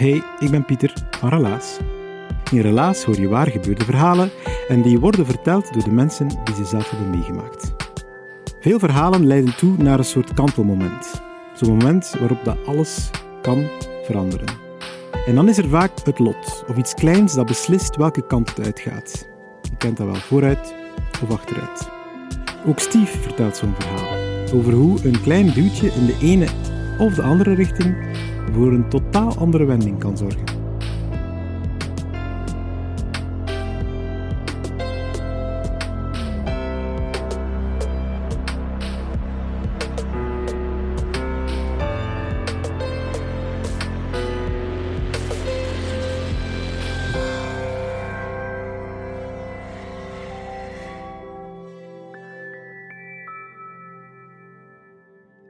Hey, ik ben Pieter van Relaas. In Relaas hoor je waar gebeurde verhalen en die worden verteld door de mensen die ze zelf hebben meegemaakt. Veel verhalen leiden toe naar een soort kantelmoment. Zo'n moment waarop dat alles kan veranderen. En dan is er vaak het lot, of iets kleins dat beslist welke kant het uitgaat. Je kent dat wel vooruit of achteruit. Ook Steve vertelt zo'n verhaal over hoe een klein duwtje in de ene of de andere richting voor een totaal andere wending kan zorgen.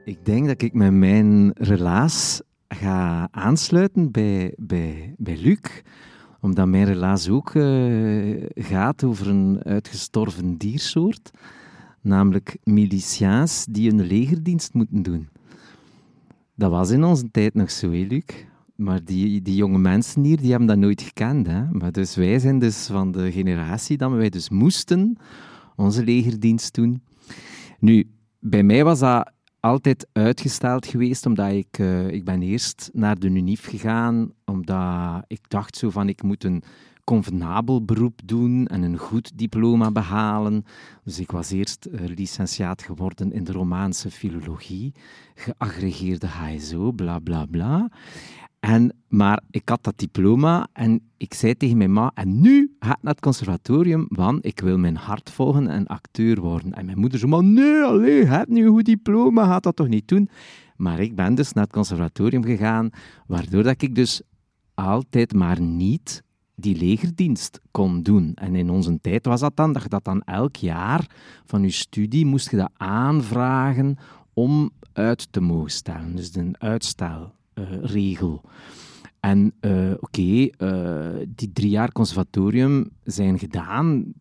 Ik denk dat ik met mijn relaas ga aansluiten bij, bij, bij Luc omdat mijn relaas ook uh, gaat over een uitgestorven diersoort, namelijk milicia's die een legerdienst moeten doen. Dat was in onze tijd nog zo, hè, Luc? Maar die, die jonge mensen hier, die hebben dat nooit gekend. Hè? Maar dus wij zijn dus van de generatie dat wij dus moesten onze legerdienst doen. Nu, bij mij was dat altijd uitgesteld geweest, omdat ik, uh, ik ben eerst naar de UNIF gegaan, omdat ik dacht zo van, ik moet een convenabel beroep doen en een goed diploma behalen. Dus ik was eerst uh, licentiaat geworden in de Romaanse filologie, geaggregeerde HSO, bla bla bla. En, maar ik had dat diploma en ik zei tegen mijn ma, en nu ga ik naar het conservatorium, want ik wil mijn hart volgen en acteur worden. En mijn moeder zei, maar nee, allee, je hebt nu een goed diploma, gaat dat toch niet doen? Maar ik ben dus naar het conservatorium gegaan, waardoor dat ik dus altijd maar niet die legerdienst kon doen. En in onze tijd was dat dan, dat je dat dan elk jaar van je studie moest je dat aanvragen om uit te mogen stellen. Dus een uitstel regel. En uh, oké, uh, die drie jaar conservatorium zijn gedaan,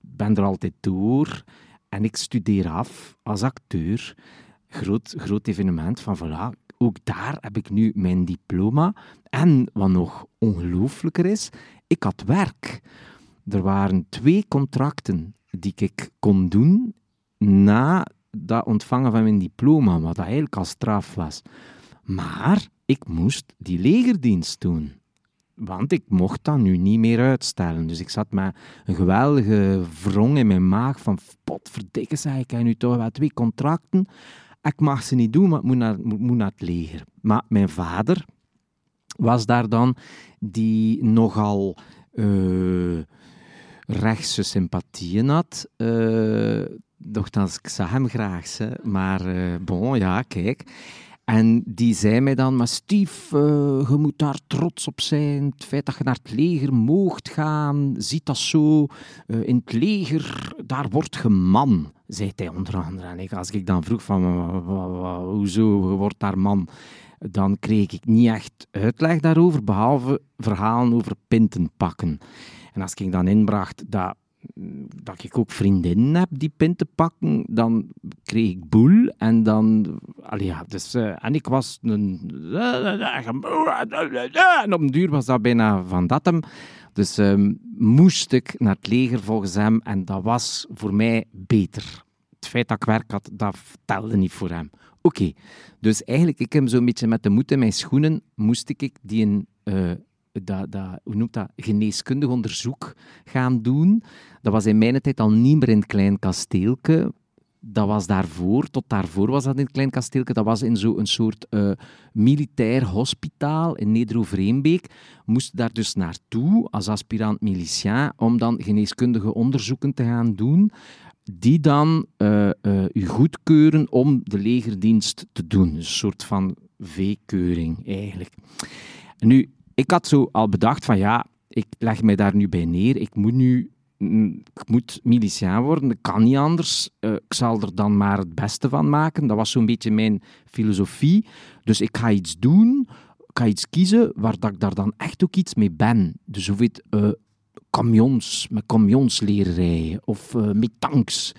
ben er altijd door en ik studeer af als acteur. Groot, groot evenement van voilà, ook daar heb ik nu mijn diploma. En wat nog ongelooflijker is, ik had werk. Er waren twee contracten die ik kon doen na dat ontvangen van mijn diploma, wat eigenlijk al straf was. Maar ik moest die legerdienst doen. Want ik mocht dat nu niet meer uitstellen. Dus ik zat met een geweldige wrong in mijn maag van potverdikke, zei ik, heb nu toch wel twee contracten. Ik mag ze niet doen, maar ik moet naar, moet naar het leger. Maar mijn vader was daar dan, die nogal uh, rechtse sympathieën had. Uh, ik zag hem graag, hè. maar uh, bon, ja, kijk. En die zei mij dan, maar Steve, uh, je moet daar trots op zijn. Het feit dat je naar het leger moogt gaan, ziet dat zo. Uh, in het leger, daar wordt je man, zei hij onder andere. En ik, als ik dan vroeg van, hoezo, je wordt daar man? Dan kreeg ik niet echt uitleg daarover, behalve verhalen over pinten pakken. En als ik dan inbracht dat dat ik ook vriendinnen heb die pinten pakken, dan kreeg ik boel en dan... Allee, ja, dus, uh, en ik was een... En op een duur was dat bijna van dat hem. Dus um, moest ik naar het leger volgens hem en dat was voor mij beter. Het feit dat ik werk had, dat telde niet voor hem. Oké, dus eigenlijk, ik heb zo'n beetje met de moed in mijn schoenen, moest ik die een... Uh, dat, dat, hoe noemt dat, geneeskundig onderzoek gaan doen. Dat was in mijn tijd al niet meer in het klein kasteelke. dat was daarvoor, tot daarvoor was dat in het Klein Kasteelke, dat was in zo'n soort uh, militair hospitaal in Neder-Overeenbeek. Moest daar dus naartoe als aspirant milicien om dan geneeskundige onderzoeken te gaan doen die dan uh, u goedkeuren om de legerdienst te doen. een soort van V-keuring eigenlijk. Nu, ik had zo al bedacht van ja, ik leg mij daar nu bij neer. Ik moet nu mm, ik moet miliciaan worden, dat kan niet anders. Uh, ik zal er dan maar het beste van maken. Dat was zo'n beetje mijn filosofie. Dus ik ga iets doen, ik ga iets kiezen waar dat ik daar dan echt ook iets mee ben. Dus of het uh, met camions leren rijden, of uh, met tanks.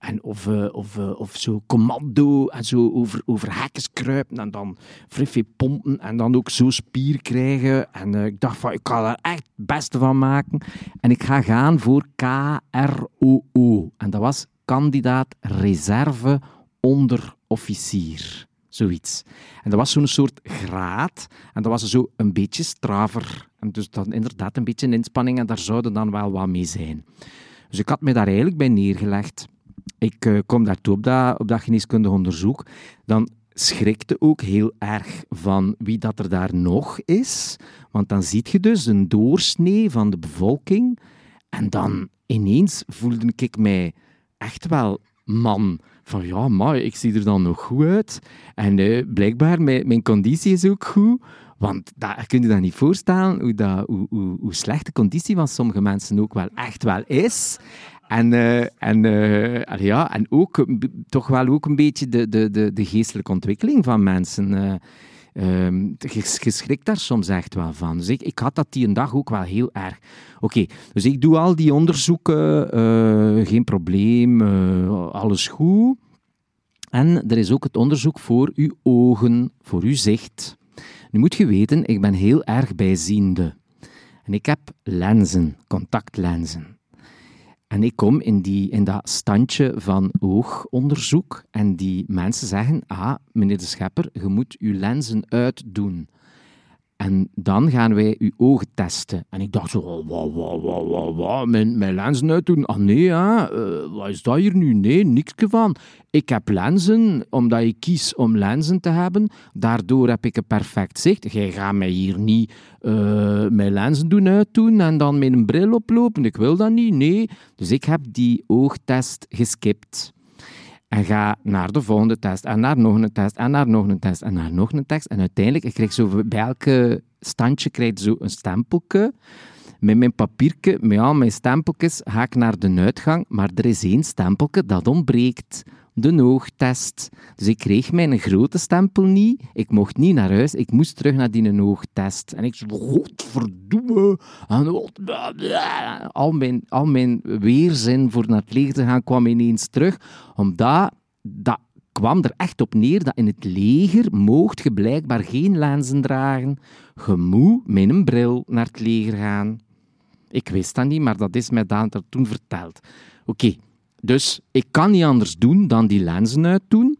En of, uh, of, uh, of zo commando en zo over, over hekken kruipen en dan friffie pompen en dan ook zo spier krijgen. En uh, ik dacht van, ik ga daar echt het beste van maken. En ik ga gaan voor KROO. En dat was kandidaat reserve onderofficier. Zoiets. En dat was zo'n soort graad. En dat was zo een beetje straver. En dus dan inderdaad een beetje een inspanning. En daar zouden dan wel wat mee zijn. Dus ik had me daar eigenlijk bij neergelegd ik uh, kom daartoe op dat, op dat geneeskundig onderzoek, dan schrikte ook heel erg van wie dat er daar nog is. Want dan zie je dus een doorsnee van de bevolking. En dan ineens voelde ik mij echt wel man. Van ja, maar ik zie er dan nog goed uit. En uh, blijkbaar, mijn, conditie is ook goed. Want dat, kun je dat niet voorstellen, hoe, dat, hoe, hoe, hoe slecht de conditie van sommige mensen ook wel echt wel is. En, uh, en, uh, ja, en ook toch wel ook een beetje de, de, de, de geestelijke ontwikkeling van mensen. Uh, um, je, schrikt daar soms echt wel van. Dus ik, ik had dat die een dag ook wel heel erg. Oké, dus ik doe al die onderzoeken, geen probleem, alles goed. En er is ook het onderzoek voor uw ogen, voor uw zicht. Nu moet je weten, ik ben heel erg bijziende. En ik heb lenzen, contactlenzen. En ik kom in, die, in dat standje van oogonderzoek en die mensen zeggen, ah, meneer de Schepper, je moet uw lenzen uitdoen. En dan gaan wij uw ogen testen. En ik dacht zo, wat, wat, wat, wat, wat, mijn, mijn lenzen uitdoen? Ah nee, hè? Uh, wat is dat hier nu? Nee, niks van. Ik heb lenzen, omdat ik kies om lenzen te hebben. Daardoor heb ik een perfect zicht. Jij gaat mij hier niet uh, mijn lenzen doen uitdoen en dan met een bril oplopen. Ik wil dat niet, nee. Dus ik heb die oogtest geskipt. En ga naar de volgende test, en naar nog een test, en naar nog een test, en naar nog een test. En uiteindelijk, ik krijg zo bij elke standje krijg zo een stempelke. Met mijn papiertje, met al mijn stempeltjes, ga ik naar de uitgang. Maar er is één stempelke dat ontbreekt de oogtest. Dus ik kreeg mijn grote stempel niet. Ik mocht niet naar huis. Ik moest terug naar die oogtest. En ik zei, godverdomme. Al mijn, al mijn weerzin voor naar het leger te gaan kwam ineens terug. Omdat dat kwam er echt op neer dat in het leger mocht je blijkbaar geen lenzen dragen. Je moet met een bril naar het leger gaan. Ik wist dat niet, maar dat is mij Daan toen verteld. Oké, dus ik kan niet anders doen dan die lenzen uitdoen.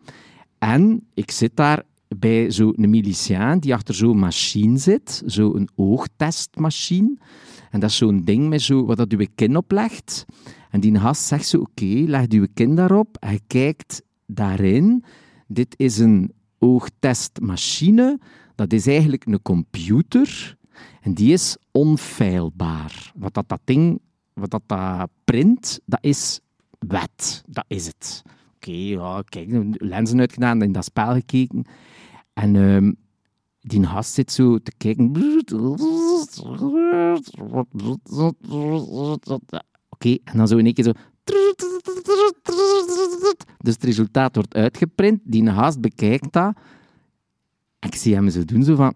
En ik zit daar bij zo'n miliciaan die achter zo'n machine zit, zo'n oogtestmachine. En dat is zo'n ding met zo, wat dat uw kin oplegt. En die gast zegt zo, oké, leg uw kin daarop. Hij kijkt daarin. Dit is een oogtestmachine. Dat is eigenlijk een computer. En die is onfeilbaar. Wat dat, dat ding, wat dat, dat print, dat is wet. Dat is het. Oké, okay, ja, kijk, lenzen uitgedaan, in dat spel gekeken. En um, die gast zit zo te kijken. Oké, en dan zo in één keer zo... Dus het resultaat wordt uitgeprint. Die haast bekijkt dat. Ik zie hem zo doen, zo van...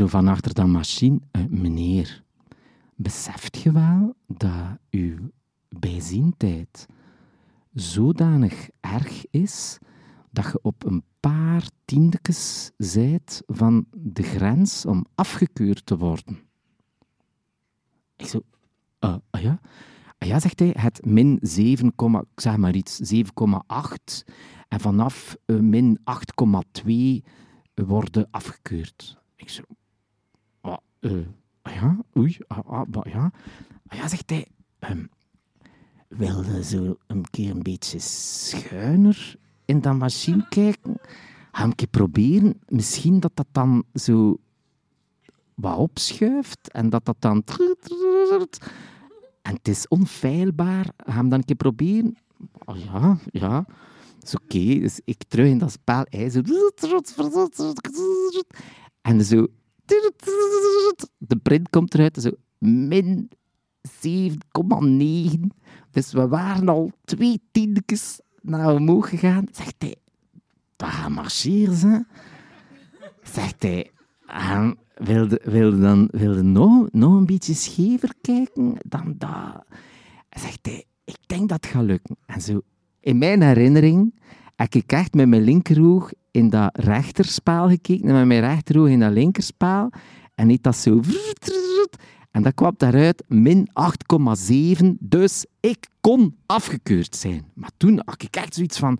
zo van achter dat machine, uh, meneer, beseft je wel dat uw bijziendheid zodanig erg is dat je op een paar tiendekes zijt van de grens om afgekeurd te worden. Ik zo, uh, ah ja? Ah ja, zegt hij, het min 7, zeg maar iets, 7,8 en vanaf uh, min 8,2 worden afgekeurd. Ik zo, uh, ah ja, oei, ah, ah, ja. Ah ja, zegt hij, ehm, wilde zo een keer een beetje schuiner in dat machine kijken? Ga een keer proberen, misschien dat dat dan zo wat opschuift en dat dat dan... En het is onfeilbaar. Ga hem dan een keer proberen? Ja, ja. is oké. Dus ik terug in dat spel. Hij zo... En zo... De print komt eruit. Zo... Min 7,9. Dus we waren al twee tiendjes naar omhoog gegaan. Zegt hij... We gaan marcheren, ze. Zegt hij... "Ah, wilde, wilde dan wilde nog, nog een beetje schever kijken dan dat. Zegt hij, ik denk dat het gaat lukken. En zo, in mijn herinnering ik echt met mijn linkeroog in dat rechterspaal gekeken, en met mijn rechteroog in dat linkerspaal. En heeft dat zo... En dat kwam daaruit min 8,7. Dus ik kon afgekeurd zijn. Maar toen had ik echt zoiets van...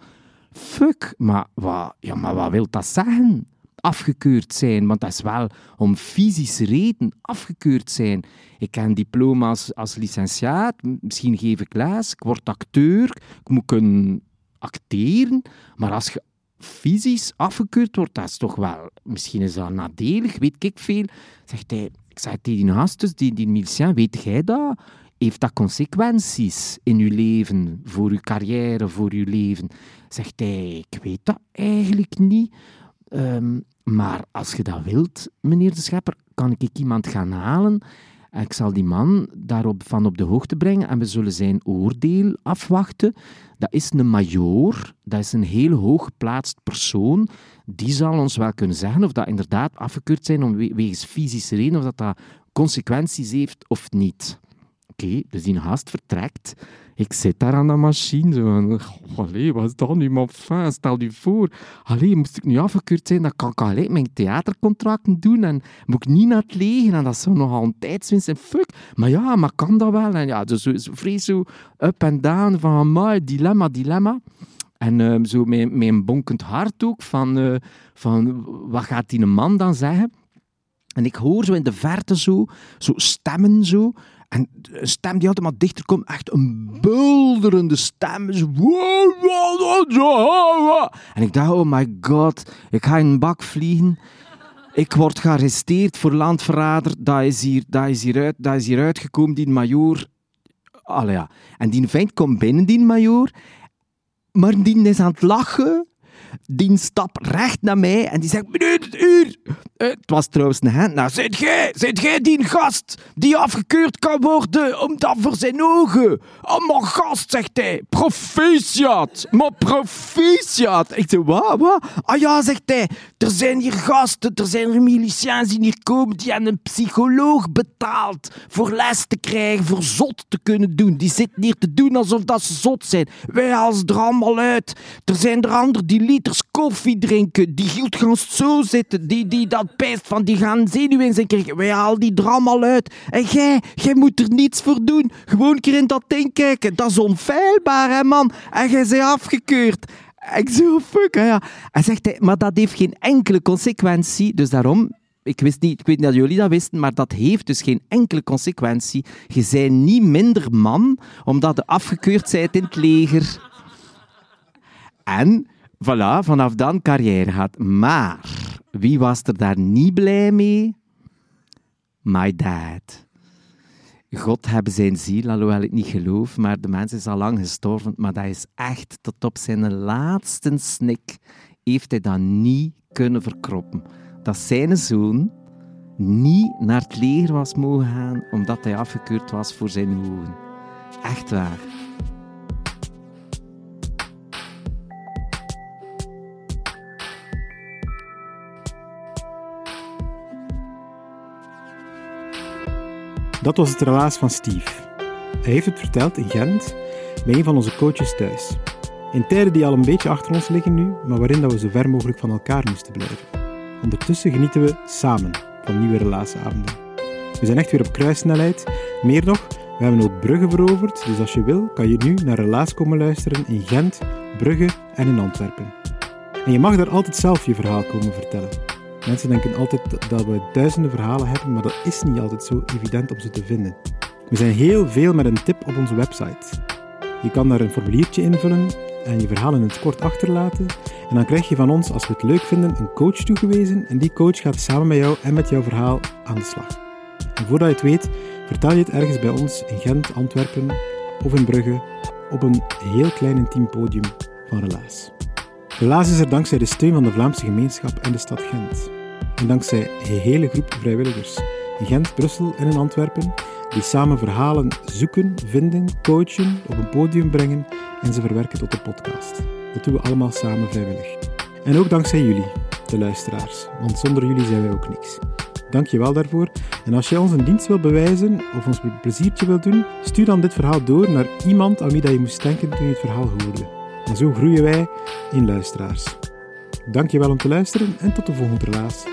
Fuck, maar wat, ja, maar wat wil dat zeggen? afgekeurd zijn, want dat is wel om fysische reden afgekeurd zijn. Ik heb een diploma als, als licentiaat, misschien geef ik les, ik word acteur, ik moet kunnen acteren, maar als je fysisch afgekeurd wordt, dat is toch wel, misschien is dat nadelig, weet ik veel. Zegt hij, ik zei tegen die dus die, die milicien, weet jij dat? Heeft dat consequenties in je leven, voor je carrière, voor je leven? Zegt hij, ik weet dat eigenlijk niet. Ehm, maar als je dat wilt, meneer de Schepper, kan ik iemand gaan halen. Ik zal die man daarop van op de hoogte brengen en we zullen zijn oordeel afwachten. Dat is een majoor, dat is een heel hoog geplaatst persoon. Die zal ons wel kunnen zeggen of dat inderdaad afgekeurd zijn om we- wegens fysische reden, of dat dat consequenties heeft of niet. Oké, dus die gast vertrekt. Ik zit daar aan de machine. Zo van, "Goh, allee, wat is dat nu? Maar enfin, stel je voor. Allee, moest ik nu afgekeurd zijn, dan kan ik alleen mijn theatercontracten doen. En moet ik niet naar het leger. En dat zou nogal een tijdswinst zijn. Fuck. Maar ja, maar kan dat wel? En ja, dus zo, zo vrees zo up en down van, amai, dilemma, dilemma. En ehm, zo met een bonkend hart ook, van, eh, van wat gaat die man dan zeggen? En ik hoor zo in de verte zo, zo stemmen zo. En een stem die altijd maar dichter komt, echt een bulderende stem. En ik dacht, oh my god, ik ga in een bak vliegen. Ik word gearresteerd voor landverrader. Dat is hier, dat is hier, uit, dat is hier uitgekomen, die majoor. Allee, ja. En die vent komt binnen, die majoor. Maar die is aan het lachen. Die stapt recht naar mij en die zegt: Meneer het uur. Eh, het was trouwens een hand. Nou, zit jij, zit jij die gast die afgekeurd kan worden omdat voor zijn ogen? Oh, maar gast, zegt hij. Proficiat. Maar proficiat. Ik zeg: Wat, wat? Ah ja, zegt hij. Er zijn hier gasten, er zijn hier miliciëns die hier komen die aan een psycholoog betaald voor les te krijgen, voor zot te kunnen doen. Die zitten hier te doen alsof dat ze zot zijn. Wij ze er allemaal uit. Er zijn er anderen die liters koffie drinken, die hield gaan zo zitten, die, die dat pijst van, die gaan zenuwen zijn krijgen. Wij halen die er allemaal uit. En jij, jij moet er niets voor doen. Gewoon een keer in dat ding kijken. Dat is onfeilbaar, hè, man. En jij bent afgekeurd. Ik zo, fuck, hè, ja. Hij zegt, hij, maar dat heeft geen enkele consequentie. Dus daarom, ik, wist niet, ik weet niet dat jullie dat wisten, maar dat heeft dus geen enkele consequentie. Je bent niet minder man omdat je afgekeurd bent in het leger. En voilà, vanaf dan carrière gaat. Maar wie was er daar niet blij mee? My dad. God hebben zijn ziel, alhoewel ik niet geloof, maar de mens is al lang gestorven. Maar dat is echt tot op zijn laatste snik heeft hij dat niet kunnen verkroppen. Dat zijn zoon niet naar het leger was mogen gaan omdat hij afgekeurd was voor zijn ogen. Echt waar. Dat was het relaas van Steve. Hij heeft het verteld in Gent bij een van onze coaches thuis. In tijden die al een beetje achter ons liggen nu, maar waarin dat we zo ver mogelijk van elkaar moesten blijven. Ondertussen genieten we samen van nieuwe relaasavonden. We zijn echt weer op kruissnelheid. Meer nog, we hebben ook Brugge veroverd, dus als je wil, kan je nu naar Relaas komen luisteren in Gent, Brugge en in Antwerpen. En je mag daar altijd zelf je verhaal komen vertellen. Mensen denken altijd dat we duizenden verhalen hebben, maar dat is niet altijd zo evident om ze te vinden. We zijn heel veel met een tip op onze website. Je kan daar een formuliertje invullen en je verhaal in het kort achterlaten. En dan krijg je van ons, als we het leuk vinden, een coach toegewezen. En die coach gaat samen met jou en met jouw verhaal aan de slag. En voordat je het weet, vertel je het ergens bij ons in Gent, Antwerpen of in Brugge op een heel klein intiem podium van Relaas. Relaas is er dankzij de steun van de Vlaamse gemeenschap en de stad Gent. En dankzij een hele groep vrijwilligers in Gent, Brussel en in Antwerpen die samen verhalen zoeken, vinden, coachen, op een podium brengen en ze verwerken tot een podcast. Dat doen we allemaal samen vrijwillig. En ook dankzij jullie, de luisteraars, want zonder jullie zijn wij ook niks. Dank je wel daarvoor. En als je ons een dienst wilt bewijzen of ons pleziertje wilt doen, stuur dan dit verhaal door naar iemand aan wie dat je moest denken toen je het verhaal hoorde. En zo groeien wij in luisteraars. Dank je wel om te luisteren en tot de volgende relaas.